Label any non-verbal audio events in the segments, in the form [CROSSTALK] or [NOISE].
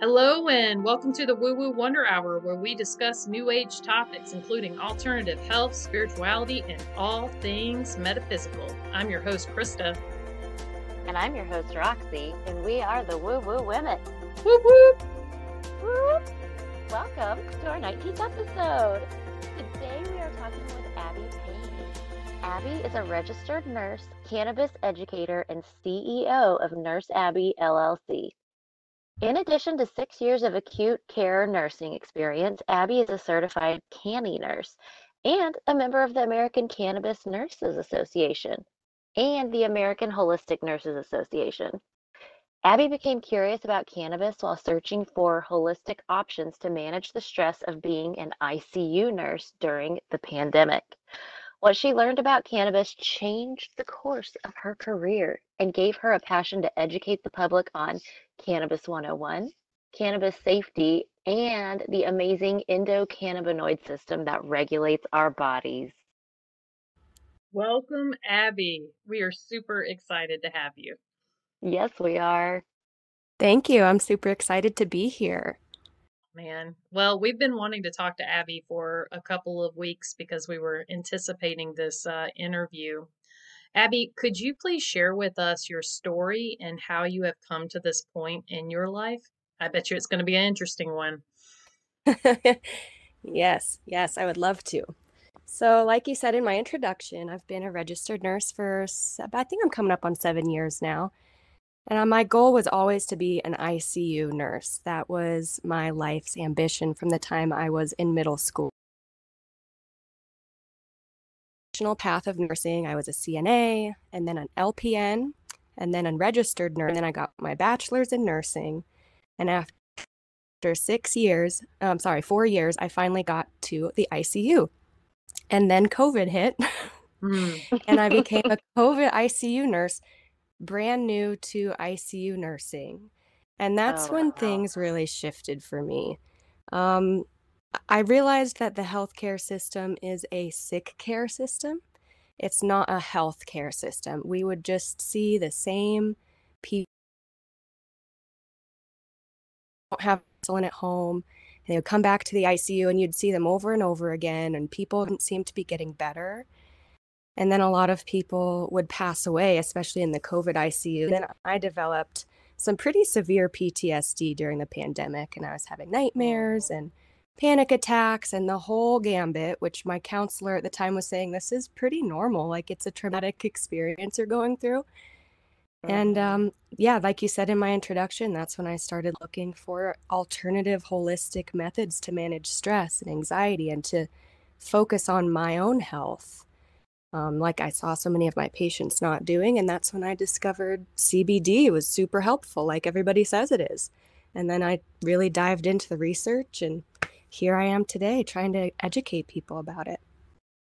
Hello, and welcome to the Woo Woo Wonder Hour, where we discuss new age topics, including alternative health, spirituality, and all things metaphysical. I'm your host, Krista. And I'm your host, Roxy, and we are the Woo Woo Women. Woo woo! Woo! Welcome to our 19th episode. Today we are talking with Abby Payne. Abby is a registered nurse, cannabis educator, and CEO of Nurse Abby LLC. In addition to six years of acute care nursing experience, Abby is a certified CANNI nurse and a member of the American Cannabis Nurses Association and the American Holistic Nurses Association. Abby became curious about cannabis while searching for holistic options to manage the stress of being an ICU nurse during the pandemic. What she learned about cannabis changed the course of her career and gave her a passion to educate the public on Cannabis 101, cannabis safety, and the amazing endocannabinoid system that regulates our bodies. Welcome, Abby. We are super excited to have you. Yes, we are. Thank you. I'm super excited to be here. Man, well, we've been wanting to talk to Abby for a couple of weeks because we were anticipating this uh, interview. Abby, could you please share with us your story and how you have come to this point in your life? I bet you it's going to be an interesting one. [LAUGHS] yes, yes, I would love to. So, like you said in my introduction, I've been a registered nurse for, I think I'm coming up on seven years now. And uh, my goal was always to be an ICU nurse. That was my life's ambition from the time I was in middle school. Path of nursing, I was a CNA and then an LPN and then a registered nurse. And then I got my bachelor's in nursing. And after six years, I'm um, sorry, four years, I finally got to the ICU. And then COVID hit. Mm. [LAUGHS] and I became a [LAUGHS] COVID ICU nurse brand new to ICU nursing. And that's oh, when wow. things really shifted for me. Um, I realized that the healthcare system is a sick care system. It's not a healthcare system. We would just see the same people don't have insulin at home. And they would come back to the ICU and you'd see them over and over again, and people didn't seem to be getting better. And then a lot of people would pass away, especially in the COVID ICU. Then I developed some pretty severe PTSD during the pandemic, and I was having oh. nightmares and panic attacks and the whole gambit, which my counselor at the time was saying this is pretty normal. Like it's a traumatic experience you're going through. And mm-hmm. um, yeah, like you said in my introduction, that's when I started looking for alternative holistic methods to manage stress and anxiety and to focus on my own health um, like I saw so many of my patients not doing. And that's when I discovered CBD was super helpful, like everybody says it is. And then I really dived into the research, and here I am today trying to educate people about it.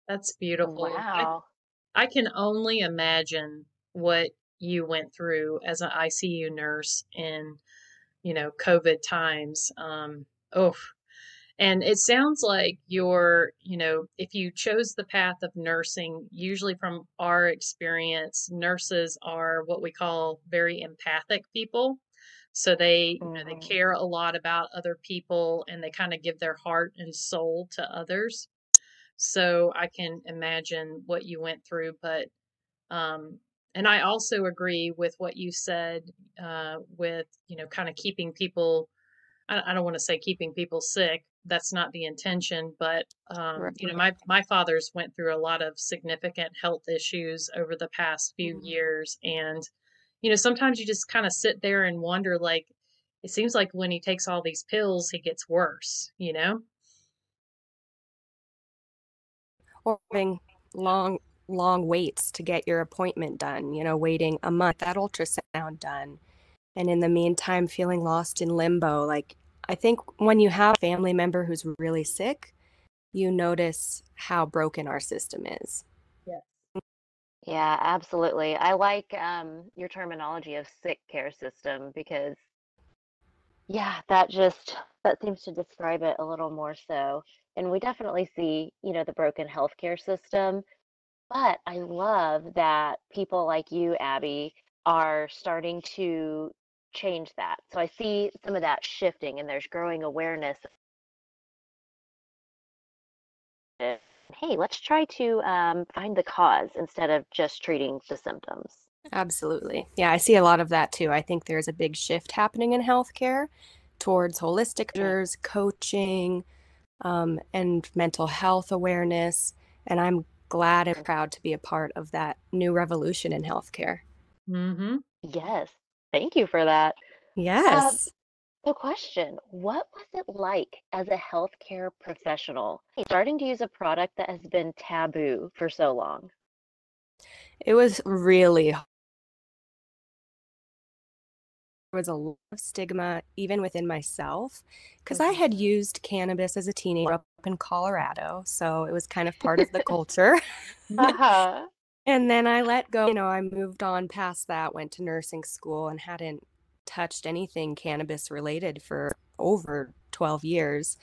That's beautiful. Wow. I, I can only imagine what you went through as an ICU nurse in, you know, COVID times. Um, oh, and it sounds like you're, you know, if you chose the path of nursing, usually from our experience, nurses are what we call very empathic people. So they, you know, they mm-hmm. care a lot about other people and they kind of give their heart and soul to others. So I can imagine what you went through, but um, and I also agree with what you said uh, with you know kind of keeping people. I, I don't want to say keeping people sick, that's not the intention but um, right. you know my my father's went through a lot of significant health issues over the past few mm-hmm. years and you know sometimes you just kind of sit there and wonder like it seems like when he takes all these pills he gets worse you know or having long long waits to get your appointment done you know waiting a month that ultrasound done and in the meantime feeling lost in limbo like I think when you have a family member who's really sick, you notice how broken our system is. Yeah. Absolutely. I like um, your terminology of sick care system because, yeah, that just that seems to describe it a little more so. And we definitely see, you know, the broken healthcare system. But I love that people like you, Abby, are starting to change that. So I see some of that shifting and there's growing awareness. Hey, let's try to um, find the cause instead of just treating the symptoms. Absolutely. Yeah, I see a lot of that too. I think there's a big shift happening in healthcare towards holistic measures, coaching, um, and mental health awareness. And I'm glad and proud to be a part of that new revolution in healthcare. Mm-hmm. Yes, thank you for that. Um, Yes. The question, what was it like as a healthcare professional starting to use a product that has been taboo for so long? It was really there was a lot of stigma even within myself because I Mhm. had used cannabis as a teenager up in Colorado, so it was kind of part of the [LAUGHS] culture. Uh-huh. And then I let go, you know, I moved on past that, went to nursing school and hadn't touched anything cannabis related for over 12 years.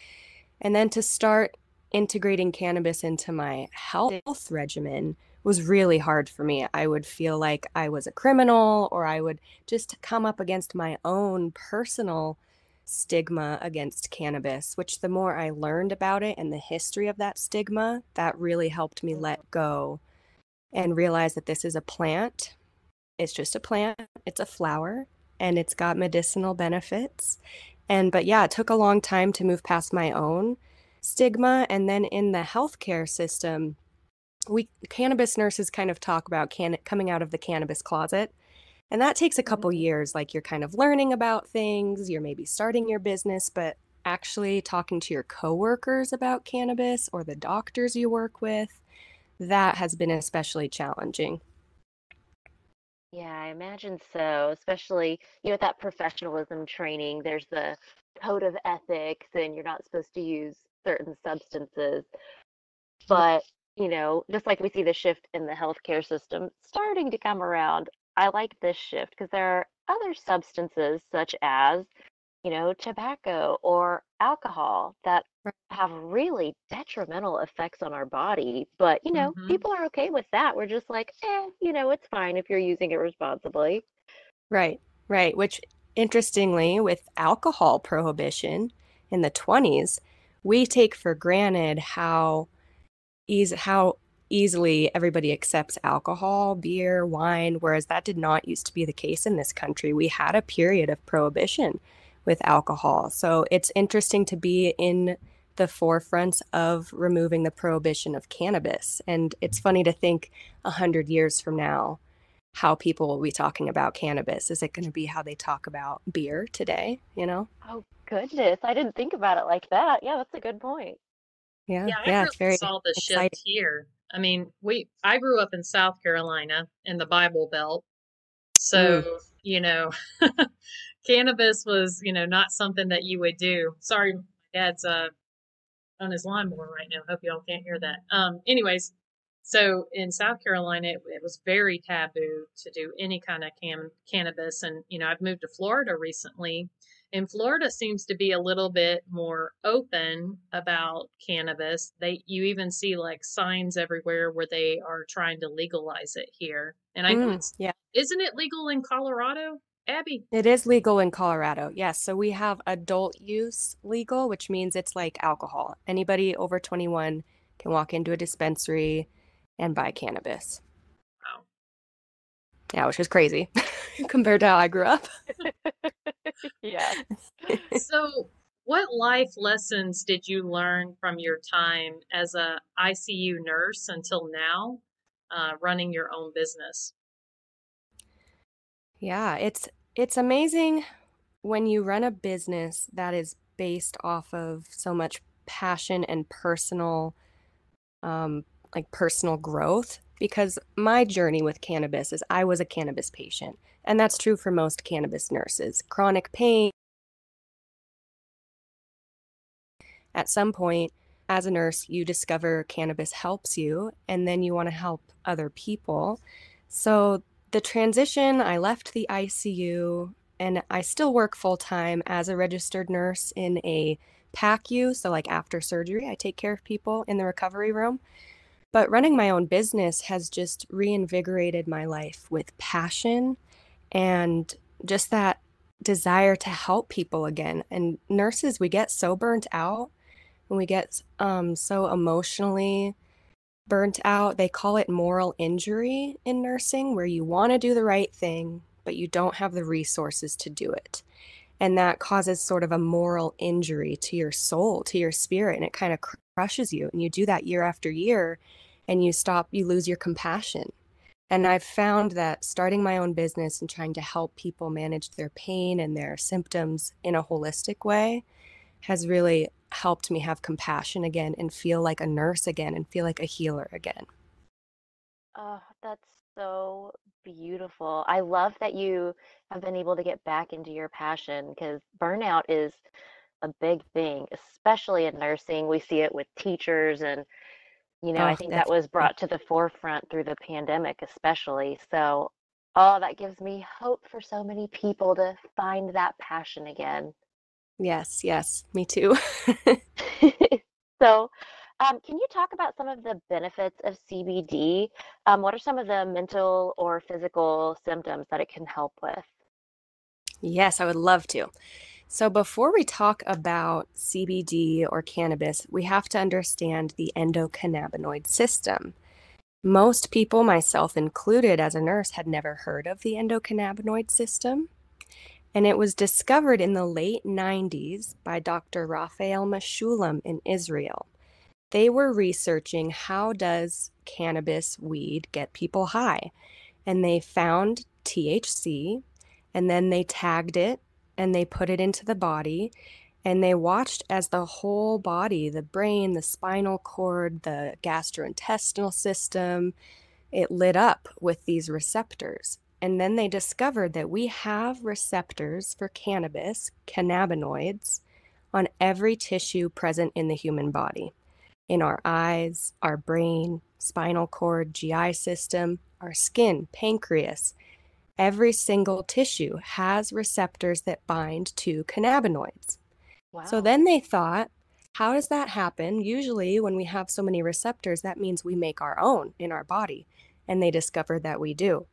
And then to start integrating cannabis into my health regimen was really hard for me. I would feel like I was a criminal, or I would just come up against my own personal stigma against cannabis, which the more I learned about it and the history of that stigma, that really helped me let go and realize that this is a plant. It's just a plant, it's a flower, and it's got medicinal benefits. And but yeah, it took a long time to move past my own stigma. And then in the healthcare system, we cannabis nurses kind of talk about can coming out of the cannabis closet. And that takes a mm-hmm. couple years. Like you're kind of learning about things, you're maybe starting your business, but actually talking to your coworkers about cannabis or the doctors you work with, that has been especially challenging. Yeah, I imagine so, especially, you know, with that professionalism training, there's the code of ethics and you're not supposed to use certain substances. But, you know, just like we see the shift in the healthcare system starting to come around, I like this shift because there are other substances such as, you know, tobacco or alcohol that Right. have really detrimental effects on our body. But, you know, Mm-hmm. people are okay with that. We're just like, eh, you know, it's fine if you're using it responsibly. Right, right. Which, interestingly, with alcohol prohibition in the 20s, we take for granted how easy how easily everybody accepts alcohol, beer, wine, whereas that did not used to be the case in this country. We had a period of prohibition with alcohol. So it's interesting to be in the forefront of removing the prohibition of cannabis. And it's funny to think a hundred years from now how people will be talking about cannabis. Is it going to be how they talk about beer today? You know? Oh, goodness. I didn't think about it like that. Yeah, that's a good point. Yeah, Yeah, I yeah, really very saw the exciting. shift here. I mean, we I grew up in South Carolina in the Bible Belt. Mm, So, you know, [LAUGHS] cannabis was, you know, not something that you would do. Sorry, my dad's uh on his lawnmower right now. Hope y'all can't hear that. Um, anyways, so in South Carolina, it, it was very taboo to do any kind of cam- cannabis. And, you know, I've moved to Florida recently, and Florida seems to be a little bit more open about cannabis. They, you even see like signs everywhere where they are trying to legalize it here. And I know mm, yeah. isn't it legal in Colorado, Abby? It is legal in Colorado. Yes. So we have adult use legal, which means it's like alcohol. Anybody over 21 can walk into a dispensary and buy cannabis. Wow. Yeah, which is crazy [LAUGHS] compared to how I grew up. [LAUGHS] Yeah. [LAUGHS] So, what life lessons did you learn from your time as a ICU nurse until now, uh, running your own business? Yeah, it's it's amazing when you run a business that is based off of so much passion and personal um like personal growth because my journey with cannabis is I was a cannabis patient and that's true for most cannabis nurses. Chronic pain at some point as a nurse you discover cannabis helps you and then you want to help other people. So the transition, I left the ICU and I still work full time as a registered nurse in a PACU. So, like after surgery, I take care of people in the recovery room. But running my own business has just reinvigorated my life with passion and just that desire to help people again. And nurses, we get so burnt out and we get um, so emotionally burnt out. They call it moral injury in nursing, where you want to do the right thing, but you don't have the resources to do it. And that causes sort of a moral injury to your soul, to your spirit, and it kind of crushes you. And you do that year after year, and you stop, you lose your compassion. And I've found that starting my own business and trying to help people manage their pain and their symptoms in a holistic way has really helped me have compassion again and feel like a nurse again and feel like a healer again. Oh, that's so beautiful. I love that you have been able to get back into your passion because burnout is a big thing, especially in nursing. We see it with teachers and you know, I Oh, think that was brought to the forefront through the pandemic, especially. So, oh, that gives me hope for so many people to find that passion again. Yes, yes, me too. [LAUGHS] [LAUGHS] So, um, can you talk about some of the benefits of CBD? Um, what are some of the mental or physical symptoms that it can help with? Yes, I would love to. So, before we talk about CBD or cannabis, we have to understand the endocannabinoid system. Most people, myself included as a nurse, had never heard of the endocannabinoid system. And it was discovered in the late 90s by Dr. Raphael Mechoulam in Israel. They were researching how does cannabis weed get people high? And they found THC and then they tagged it and they put it into the body and they watched as the whole body, the brain, the spinal cord, the gastrointestinal system, it lit up with these receptors. And then they discovered that we have receptors for cannabis, cannabinoids, on every tissue present in the human body in our eyes, our brain, spinal cord, GI system, our skin, pancreas. Every single tissue has receptors that bind to cannabinoids. So then they thought, how does that happen? Usually, when we have so many receptors, that means we make our own in our body. And they discovered that we do.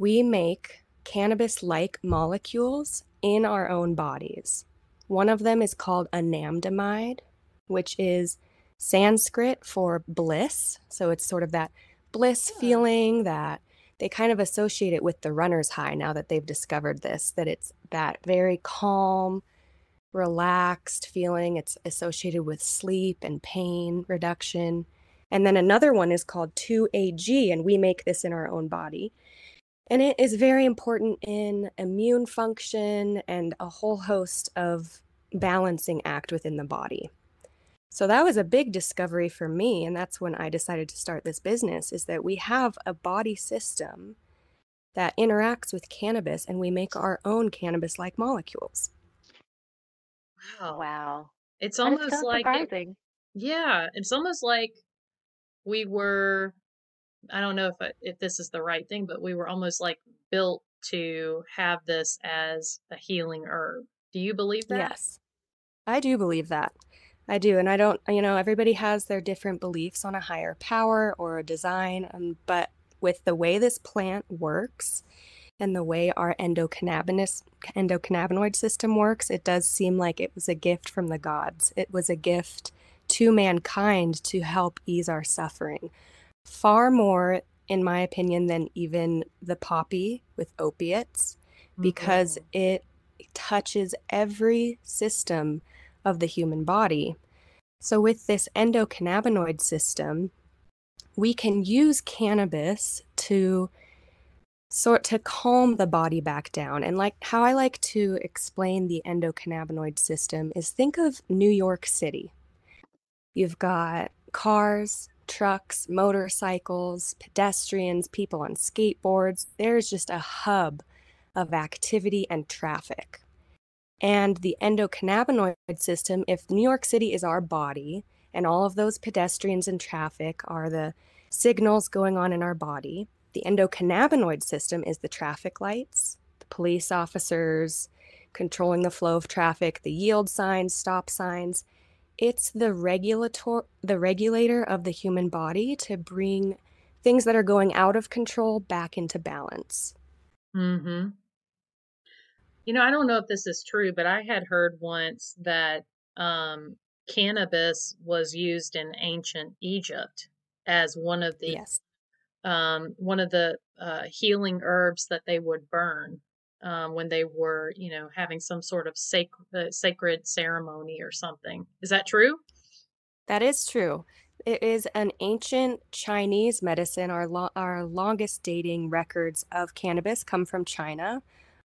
We make cannabis like molecules in our own bodies. One of them is called anandamide, which is Sanskrit for bliss. So it's sort of that bliss Huh. feeling that they kind of associate it with the runner's high now that they've discovered this, that it's that very calm, relaxed feeling. It's associated with sleep and pain reduction. And then another one is called 2AG, and we make this in our own body. And it is very important in immune function and a whole host of balancing act within the body. So that was a big discovery for me, and that's when I decided to start this business is that we have a body system that interacts with cannabis and we make our own cannabis-like molecules. Wow. Wow. It's That is almost so like it, yeah, it's almost like we were, I don't know if I, if this is the right thing, but we were almost like built to have this as a healing herb. Do you believe that? Yes, I do believe that. I do. And I don't, you know, everybody has their different beliefs on a higher power or a design. Um, but with the way this plant works and the way our endocannabinous endocannabinoid system works, it does seem like it was a gift from the gods. It was a gift to mankind to help ease our suffering. Far more, in my opinion, than even the poppy with opiates, because Mm-hmm. it touches every system of the human body. So, with this endocannabinoid system, we can use cannabis to sort to calm the body back down. And like how I like to explain the endocannabinoid system is think of New York City. You've got cars, trucks, motorcycles, pedestrians, people on skateboards. There's just a hub of activity and traffic. And the endocannabinoid system, if New York City is our body and all of those pedestrians and traffic are the signals going on in our body, the endocannabinoid system is the traffic lights, the police officers controlling the flow of traffic, the yield signs, stop signs. It's the regulator the regulator of the human body to bring things that are going out of control back into balance. Mm-hmm. You know, I don't know if this is true, but I had heard once that um, cannabis was used in ancient Egypt as one of the Yes. um, one of the uh, healing herbs that they would burn um, when they were, you know, having some sort of sac- uh, sacred ceremony or something. Is that true? That is true. It is an ancient Chinese medicine. Our lo our longest dating records of cannabis come from China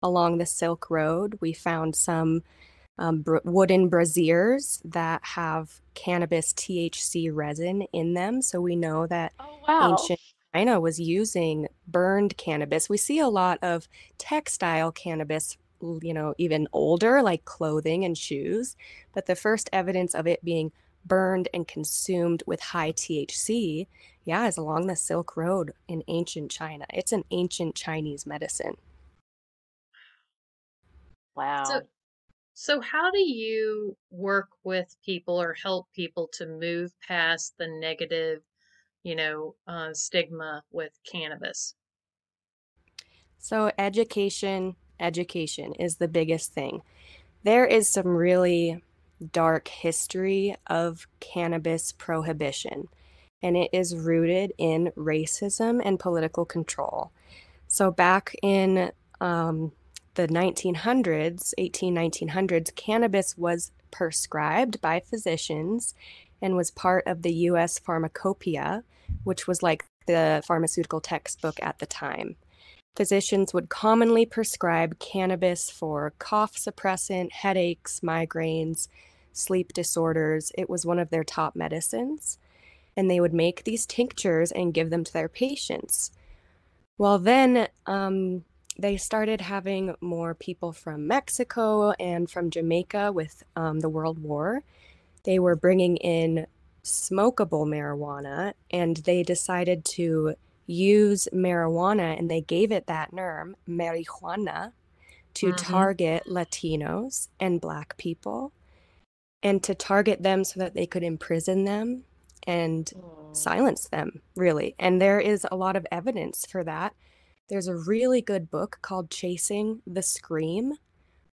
along the Silk Road. We found some um, br wooden braziers that have cannabis THC resin in them. So we know that Oh, wow. ancient China was using burned cannabis. We see a lot of textile cannabis, you know, even older, like clothing and shoes. But the first evidence of it being burned and consumed with high THC, yeah, is along the Silk Road in ancient China. It's an ancient Chinese medicine. So, Wow. so how do you work with people or help people to move past the negative, you know, uh, stigma with cannabis? So education, education is the biggest thing. There is some really dark history of cannabis prohibition, and it is rooted in racism and political control. So back in um, the 1900s, 18, 1900s, cannabis was prescribed by physicians and was part of the US Pharmacopoeia, which was like the pharmaceutical textbook at the time. Physicians would commonly prescribe cannabis for cough suppressant, headaches, migraines, sleep disorders. It was one of their top medicines. And they would make these tinctures and give them to their patients. Well, then um, they started having more people from Mexico and from Jamaica with um, the World War. They were bringing in smokable marijuana and they decided to use marijuana and they gave it that term, marijuana, to hmm target Latinos and Black people and to target them so that they could imprison them and Mm. silence them, really. And there is a lot of evidence for that. There's a really good book called Chasing the Scream,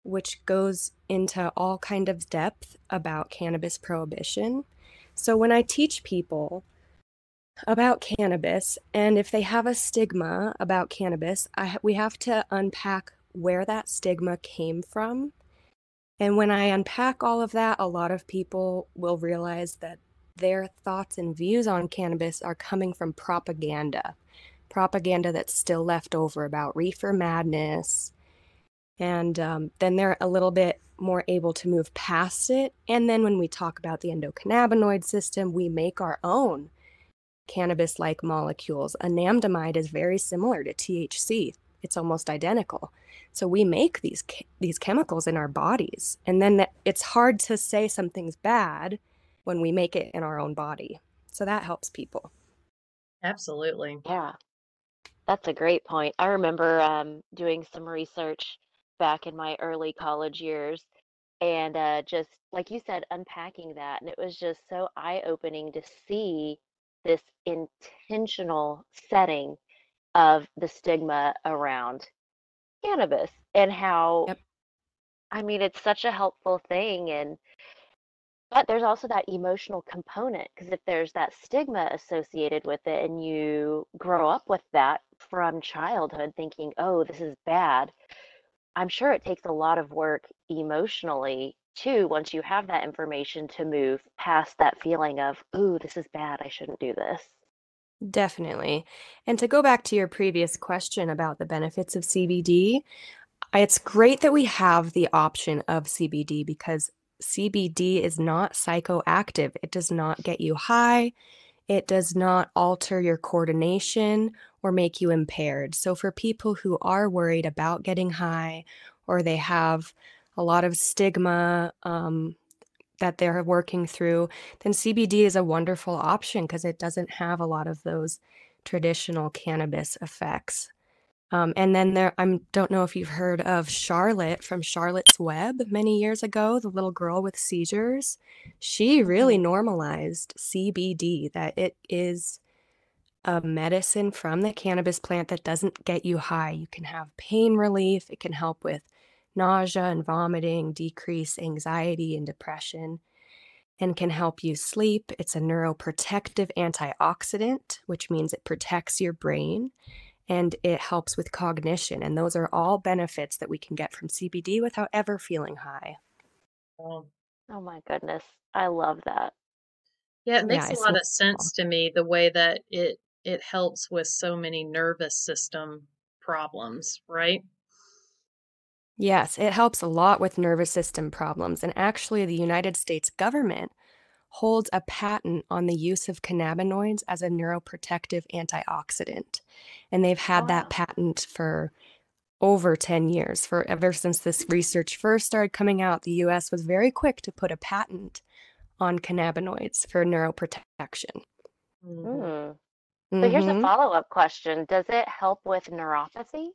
which goes into all kind of depth about cannabis prohibition. So when I teach people about cannabis and if they have a stigma about cannabis, I, we have to unpack where that stigma came from and when I unpack all of that, a lot of people will realize that their thoughts and views on cannabis are coming from propaganda, propaganda that's still left over about reefer madness. And um, then they're a little bit more able to move past it. And then when we talk about the endocannabinoid system, we make our own cannabis like molecules. Anandamide is very similar to THC, it's almost identical. So we make these these chemicals in our bodies, and then it's hard to say something's bad when we make it in our own body. So that helps people. Absolutely. Yeah, that's a great point. I remember um, doing some research back in my early college years and uh, just, like you said, unpacking that. And it was just so eye-opening to see this intentional setting of the stigma around cannabis and how, Yep. I mean, it's such a helpful thing. And but there's also that emotional component because if there's that stigma associated with it and you grow up with that from childhood thinking, oh, this is bad, I'm sure it takes a lot of work emotionally too, once you have that information to move past that feeling of, ooh, this is bad, I shouldn't do this. Definitely. And to go back to your previous question about the benefits of CBD, it's great that we have the option of CBD because CBD is not psychoactive. It does not get you high. It does not alter your coordination or make you impaired. So, for people who are worried about getting high or they have a lot of stigma um, that they're working through, then CBD is a wonderful option because it doesn't have a lot of those traditional cannabis effects. Um, and then there, I don't know if you've heard of Charlotte from Charlotte's Web many years ago, the little girl with seizures. She really normalized CBD, that it is a medicine from the cannabis plant that doesn't get you high. You can have pain relief, it can help with nausea and vomiting, decrease anxiety and depression, and can help you sleep. It's a neuroprotective antioxidant, which means it protects your brain and it helps with cognition. And those are all benefits that we can get from CBD without ever feeling high. Um, Oh my goodness. I love that. yeah, it Yeah, makes a lot of wonderful. sense to me the way that it it helps with so many nervous system problems, right? Yes, it helps a lot with nervous system problems. And actually, the United States government holds a patent on the use of cannabinoids as a neuroprotective antioxidant. And they've had that patent for over 10 years. For ever since this research first started coming out, the US was very quick to put a patent on cannabinoids for neuroprotection. Hmm. So here's a Mhm. follow-up question. Does it help with neuropathy?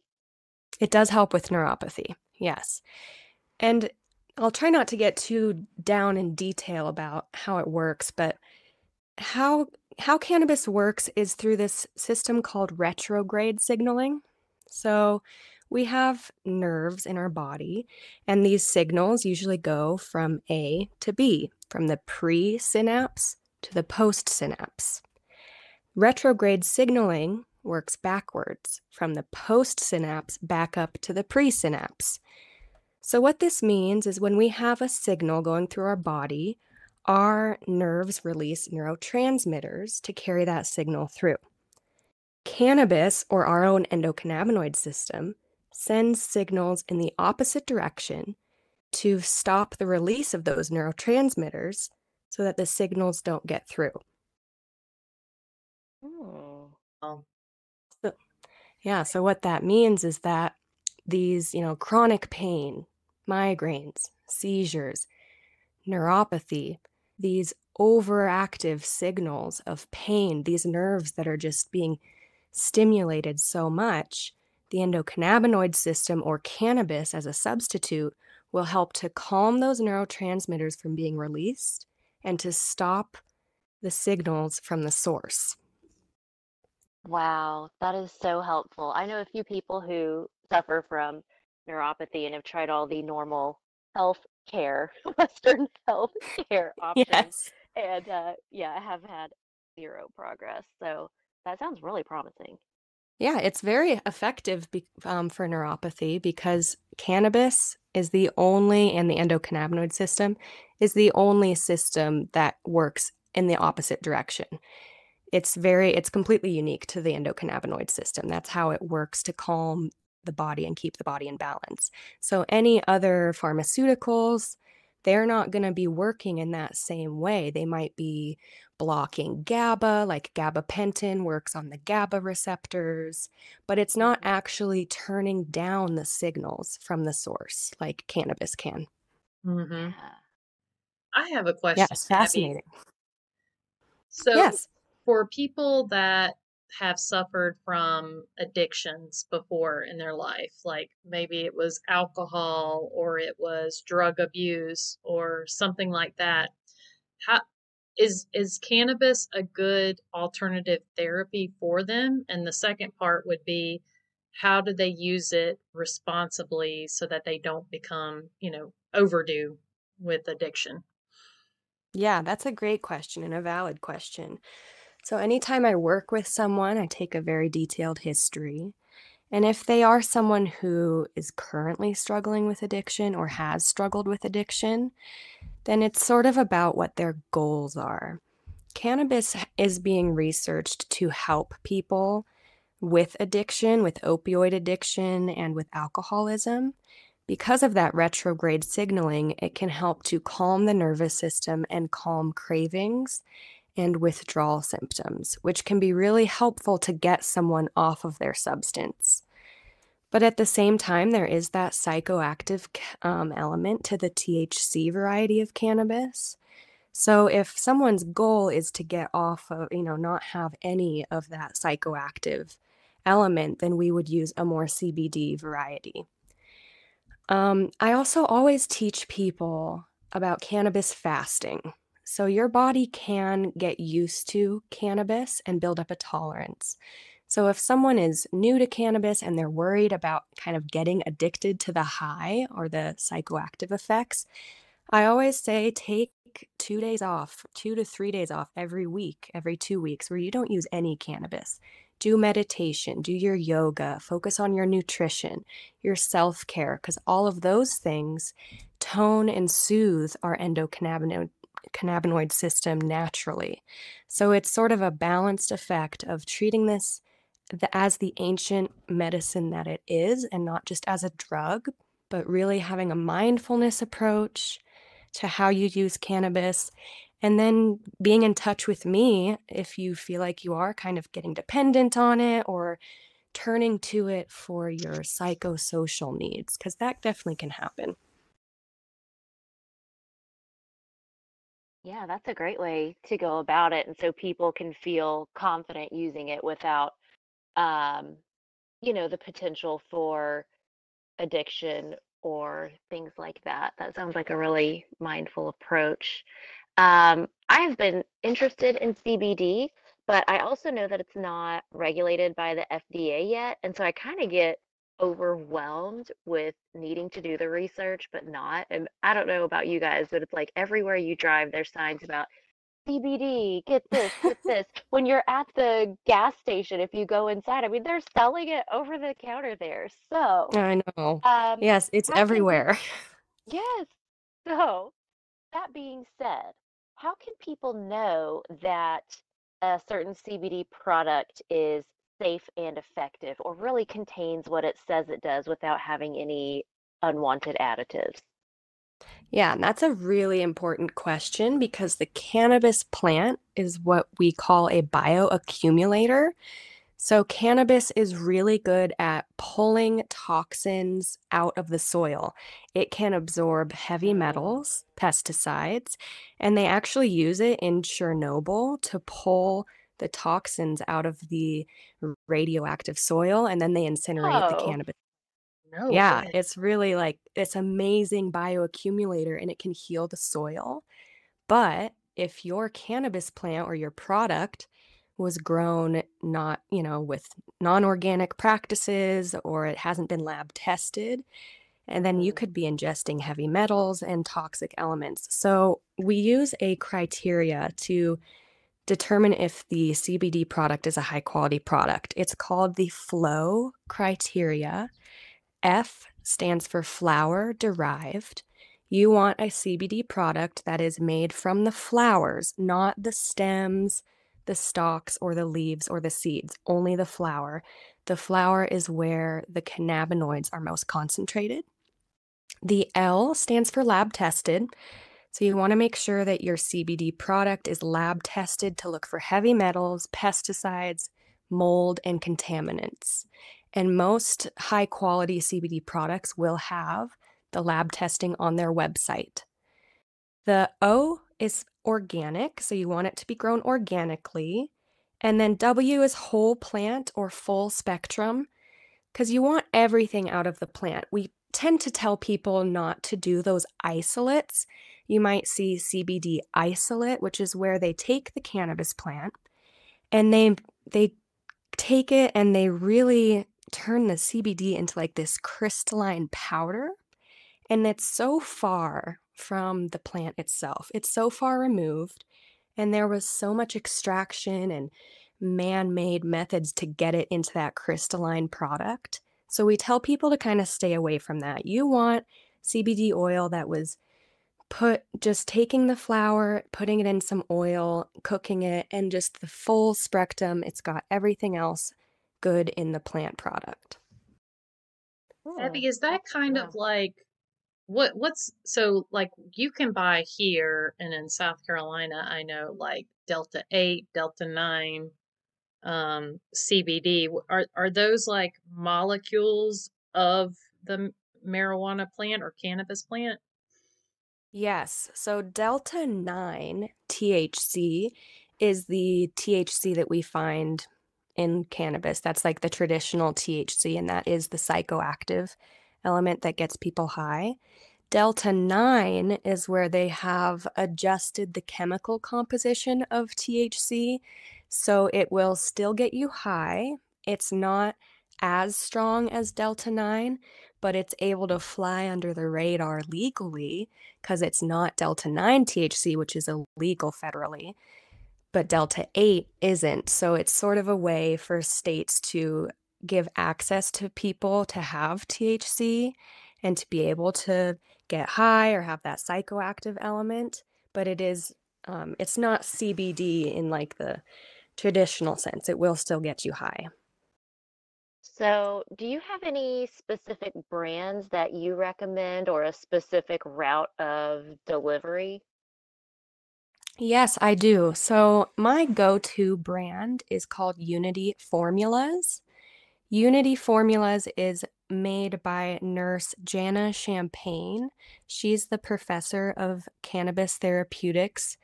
It does help with neuropathy, yes. And I'll try not to get too down in detail about how it works, but how how cannabis works is through this system called retrograde signaling. So we have nerves in our body, and these signals usually go from A to B, from the pre-synapse to the post-synapse. Retrograde signaling works backwards, from the post-synapse back up to the pre-synapse. So, what this means is when we have a signal going through our body, our nerves release neurotransmitters to carry that signal through. Cannabis, or our own endocannabinoid system, sends signals in the opposite direction to stop the release of those neurotransmitters so that the signals don't get through. Oh, um, So, yeah, so what that means is that these, you know, chronic pain, migraines, seizures, neuropathy, these overactive signals of pain, these nerves that are just being stimulated so much, the endocannabinoid system or cannabis as a substitute will help to calm those neurotransmitters from being released and to stop the signals from the source. Wow, that is so helpful. I know a few people who suffer from neuropathy and have tried all the normal health care, [LAUGHS] Western health care [LAUGHS] options, Yes. and uh, yeah, have had zero progress. So that sounds really promising. Yeah, it's very effective be, um, for neuropathy because cannabis is the only, and the endocannabinoid system is the only system that works in the opposite direction. It's very, it's completely unique to the endocannabinoid system. That's how it works to calm the body and keep the body in balance. So, any other pharmaceuticals, they're not going to be working in that same way. They might be blocking GABA, like gabapentin works on the GABA receptors, but it's not Mhm. actually turning down the signals from the source like cannabis can. hmm I have a Yeah, question, it's Abby. fascinating. So, Yes. for people that have suffered from addictions before in their life, like maybe it was alcohol or it was drug abuse or something like that, how is is cannabis a good alternative therapy for them? And the second part would be how do they use it responsibly so that they don't become, you know, overdue with addiction? Yeah, that's a great question and a valid question. So, anytime I work with someone, I take a very detailed history. And if they are someone who is currently struggling with addiction or has struggled with addiction, then it's sort of about what their goals are. Cannabis is being researched to help people with addiction, with opioid addiction, and with alcoholism. Because of that retrograde signaling, it can help to calm the nervous system and calm cravings and withdrawal symptoms, which can be really helpful to get someone off of their substance. But at the same time, there is that psychoactive um, element to the THC variety of cannabis. So if someone's goal is to get off of, you know, not have any of that psychoactive element, then we would use a more CBD variety. Um, I also always teach people about cannabis fasting. So your body can get used to cannabis and build up a tolerance. So if someone is new to cannabis and they're worried about kind of getting addicted to the high or the psychoactive effects, I always say take two days off, two to three days off every week, every two weeks, where you don't use any cannabis. Do meditation, do your yoga, focus on your nutrition, your self care, because all of those things tone and soothe our endocannabinoid cannabinoid system naturally. So it's sort of a balanced effect of treating this as the ancient medicine that it is and not just as a drug, but really having a mindfulness approach to how you use cannabis. And then being in touch with me if you feel like you are kind of getting dependent on it or turning to it for your psychosocial needs, because that definitely can happen. Yeah, that's a great way to go about it. And so people can feel confident using it without, um, you know, the potential for addiction or things like that. That sounds like a really mindful approach. Um, I have been interested in CBD, but I also know that it's not regulated by the FDA yet. And so I kind of get overwhelmed with needing to do the research, but not. And I don't know about you guys, but it's like everywhere you drive, there's signs about CBD, get this, get this. When you're at the gas station, if you go inside, I mean, they're selling it over the counter there. So, I know. um, Yes, it's can everywhere. [LAUGHS] yes. So, that being said, how can people know that a certain CBD product is safe and effective or really contains what it says it does without having any unwanted additives? Yeah, and that's a really important question because the cannabis plant is what we call a bioaccumulator. So, cannabis is really good at pulling toxins out of the soil. It can absorb heavy Mm. metals, pesticides, and they actually use it in Chernobyl to pull the toxins out of the radioactive soil, and then they incinerate the Oh, cannabis. No Yeah, way. it's really like this amazing bioaccumulator and it can heal the soil. But if your cannabis plant or your product was grown not, you know, with non-organic practices or it hasn't been lab tested, and then you mm, could be ingesting heavy metals and toxic elements. So we use a criteria to determine if the CBD product is a high quality product. It's called the flow criteria. F stands for flower derived. You want a CBD product that is made from the flowers, not the stems, the stalks, or the leaves or the seeds, only the flower. The flower is where the cannabinoids are most concentrated. The L stands for lab tested. So you want to make sure that your CBD product is lab tested to look for heavy metals, pesticides, mold, and contaminants. And most high quality CBD products will have the lab testing on their website. The O is organic, so you want it to be grown organically. And then W is whole plant or full spectrum because you want everything out of the plant. We tend to tell people not to do those isolates. You might see CBD isolate, which is where they take the cannabis plant and they they take it and they really turn the CBD into like this crystalline powder and it's so far from the plant itself. It's so far removed and there was so much extraction and man-made methods to get it into that crystalline product. So we tell people to kind of stay away from that. You want CBD oil that was put just taking the flower, putting it in some oil, cooking it, and just the full spectrum. It's got everything else good in the plant product. Abby, is that kind Yeah. of like what what's so like you can buy here and in South Carolina, I know like Delta 8, Delta 9, um, CBD. Are are those like molecules of the marijuana plant or cannabis plant? Yes. So Delta 9 THC is the THC that we find in cannabis. That's like the traditional THC, and that is the psychoactive element that gets people high. Delta 9 is where they have adjusted the chemical composition of THC. So it will still get you high, it's not as strong as Delta 9, but it's able to fly under the radar legally because it's not Delta 9 THC, which is illegal federally, but Delta 8 isn't. So it's sort of a way for states to give access to people to have THC and to be able to get high or have that psychoactive element. But it is, um, it's not CBD in like the traditional sense. It will still get you high. So, do you have any specific brands that you recommend or a specific route of delivery? Yes, I do. So, my go to brand is called Unity Formulas. Unity Formulas is made by nurse Jana Champagne. She's the professor of cannabis therapeutics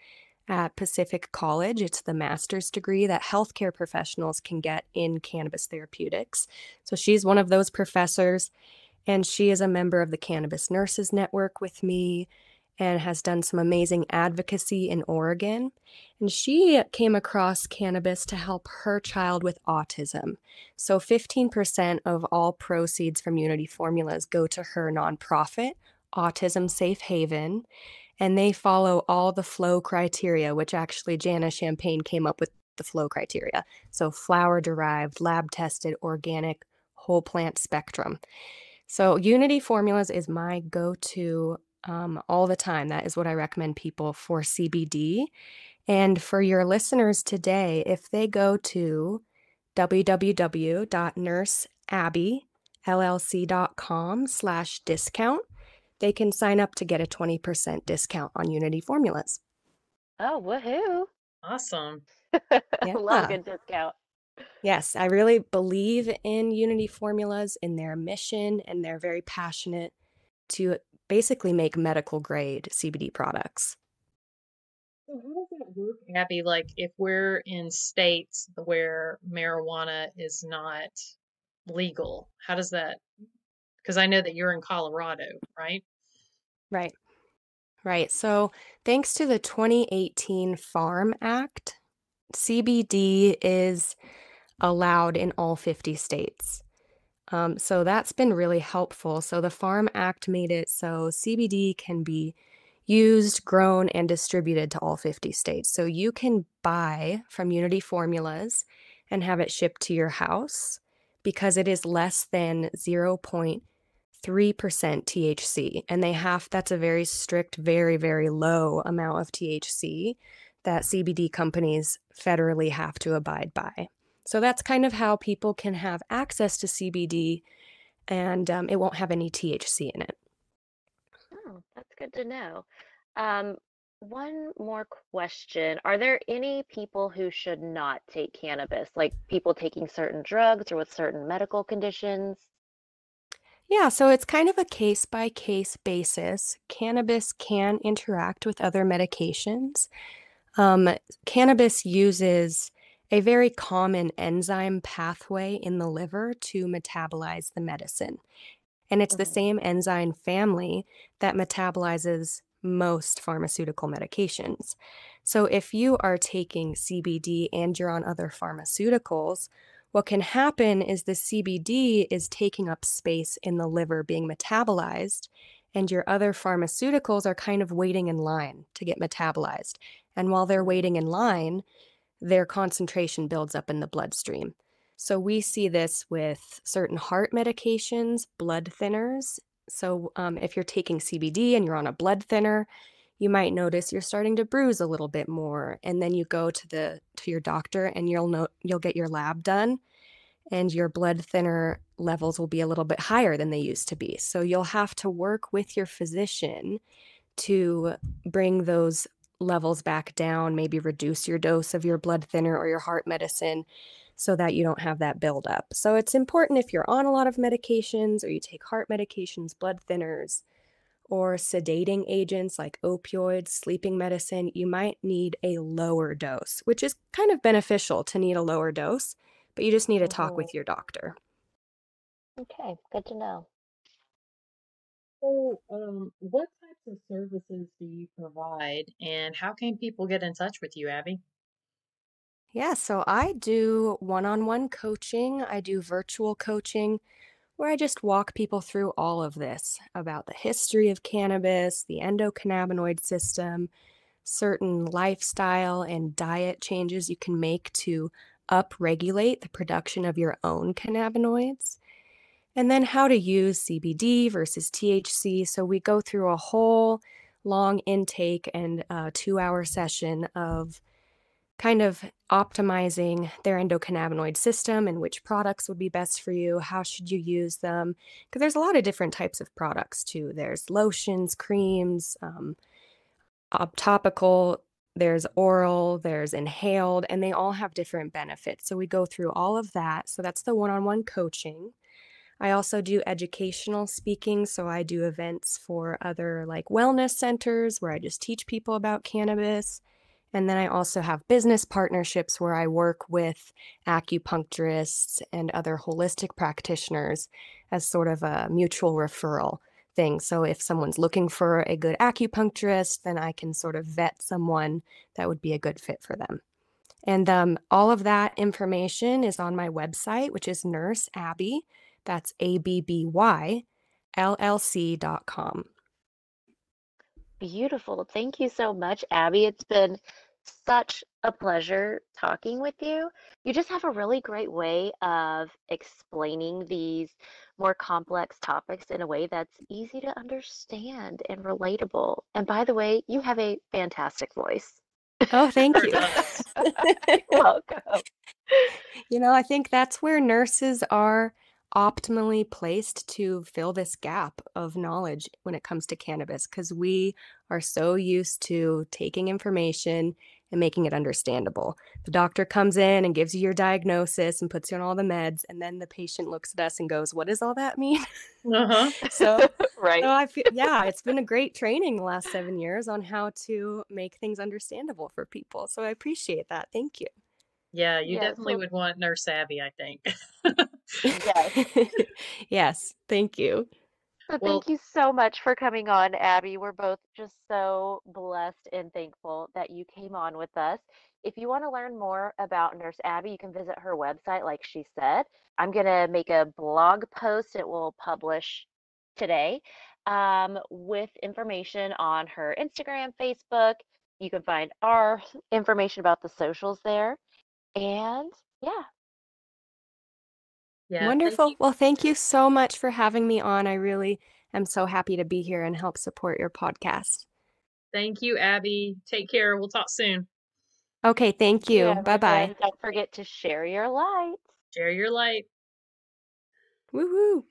at Pacific College. It's the master's degree that healthcare professionals can get in cannabis therapeutics. So she's one of those professors, and she is a member of the Cannabis Nurses Network with me and has done some amazing advocacy in Oregon. And she came across cannabis to help her child with autism. So 15% of all proceeds from Unity Formulas go to her nonprofit, Autism Safe Haven and they follow all the flow criteria, which actually Jana Champagne came up with the flow criteria. So flower derived, lab tested, organic, whole plant spectrum. So Unity Formulas is my go to um, all the time. That is what I recommend people for CBD. And for your listeners today, if they go to www.nurseabbyllc.com slash discount, they can sign up to get a 20% discount on Unity formulas. Oh, woohoo. Awesome. [LAUGHS] Yeah. Love a good discount. Yes, I really believe in Unity formulas, in their mission, and they're very passionate to basically make medical grade CBD products. So how does that work, Abby? Like if we're in states where marijuana is not legal, how does that because I know that you're in Colorado, right? Right. Right. So, thanks to the 2018 Farm Act, CBD is allowed in all 50 states. Um, so, that's been really helpful. So, the Farm Act made it so CBD can be used, grown, and distributed to all 50 states. So, you can buy from Unity Formulas and have it shipped to your house because it is less than 0.0 3% THC and they have that's a very strict very very low amount of THC that CBD companies federally have to abide by. So that's kind of how people can have access to CBD and um, it won't have any THC in it. Oh, that's good to know. Um, one more question. Are there any people who should not take cannabis, like people taking certain drugs or with certain medical conditions? Yeah, so it's kind of a case by case basis. Cannabis can interact with other medications. Um, cannabis uses a very common enzyme pathway in the liver to metabolize the medicine. And it's the hmm same enzyme family that metabolizes most pharmaceutical medications. So if you are taking CBD and you're on other pharmaceuticals, what can happen is the CBD is taking up space in the liver, being metabolized, and your other pharmaceuticals are kind of waiting in line to get metabolized. And while they're waiting in line, their concentration builds up in the bloodstream. So we see this with certain heart medications, blood thinners. So um, if you're taking CBD and you're on a blood thinner, you might notice you're starting to bruise a little bit more and then you go to the to your doctor and you'll know you'll get your lab done and your blood thinner levels will be a little bit higher than they used to be. So you'll have to work with your physician to bring those levels back down maybe reduce your dose of your blood thinner or your heart medicine so that you don't have that buildup. So it's important if you're on a lot of medications or you take heart medications blood thinners or sedating agents like opioids, sleeping medicine, you might need a lower dose, which is kind of beneficial to need a lower dose, but you just need to talk with your doctor. Okay, good to know. So, um, what types of services do you provide, and how can people get in touch with you, Abby? Yeah, so I do one-on-one coaching. I do virtual coaching where I just walk people through all of this about the history of cannabis, the endocannabinoid system, certain lifestyle and diet changes you can make to upregulate the production of your own cannabinoids, and then how to use CBD versus THC. So we go through a whole long intake and a two hour session of kind of optimizing their endocannabinoid system and which products would be best for you. How should you use them? Because there's a lot of different types of products too. There's lotions, creams, um, topical, there's oral, there's inhaled, and they all have different benefits. So we go through all of that. So that's the one on one coaching. I also do educational speaking. So I do events for other like wellness centers where I just teach people about cannabis. And then I also have business partnerships where I work with acupuncturists and other holistic practitioners as sort of a mutual referral thing. So if someone's looking for a good acupuncturist, then I can sort of vet someone that would be a good fit for them. And um, all of that information is on my website, which is Nurse Abby. That's A B B Y L L C.com. Beautiful. Thank you so much, Abby. It's been such a pleasure talking with you. You just have a really great way of explaining these more complex topics in a way that's easy to understand and relatable. And by the way, you have a fantastic voice. Oh, [LAUGHS] thank you. You're welcome. [LAUGHS] You know, I think that's where nurses are optimally placed to fill this gap of knowledge when it comes to cannabis because we are so used to taking information and making it understandable. The doctor comes in and gives you your diagnosis and puts you on all the meds, and then the patient looks at us and goes, "What does all that mean?" Uh-huh. [LAUGHS] so, [LAUGHS] right. so I feel, yeah, it's been a great training the last seven years on how to make things understandable for people. So I appreciate that. Thank you. Yeah, you Yes. definitely Well, would want Nurse Abby, I think. yes. [LAUGHS] yes, thank you. So Well, thank you so much for coming on, Abby. We're both just so blessed and thankful that you came on with us. If you want to learn more about Nurse Abby, you can visit her website, like she said. I'm going to make a blog post. It will publish today um, with information on her Instagram, Facebook. You can find our information about the socials there. And yeah, yeah, Wonderful. you. Well, thank you so much for having me on. I really am so happy to be here and help support your podcast. Thank you, Abby. Take care. We'll talk soon. Okay, thank you. yeah, Bye bye. don't forget to share your light. Share your light. Woohoo.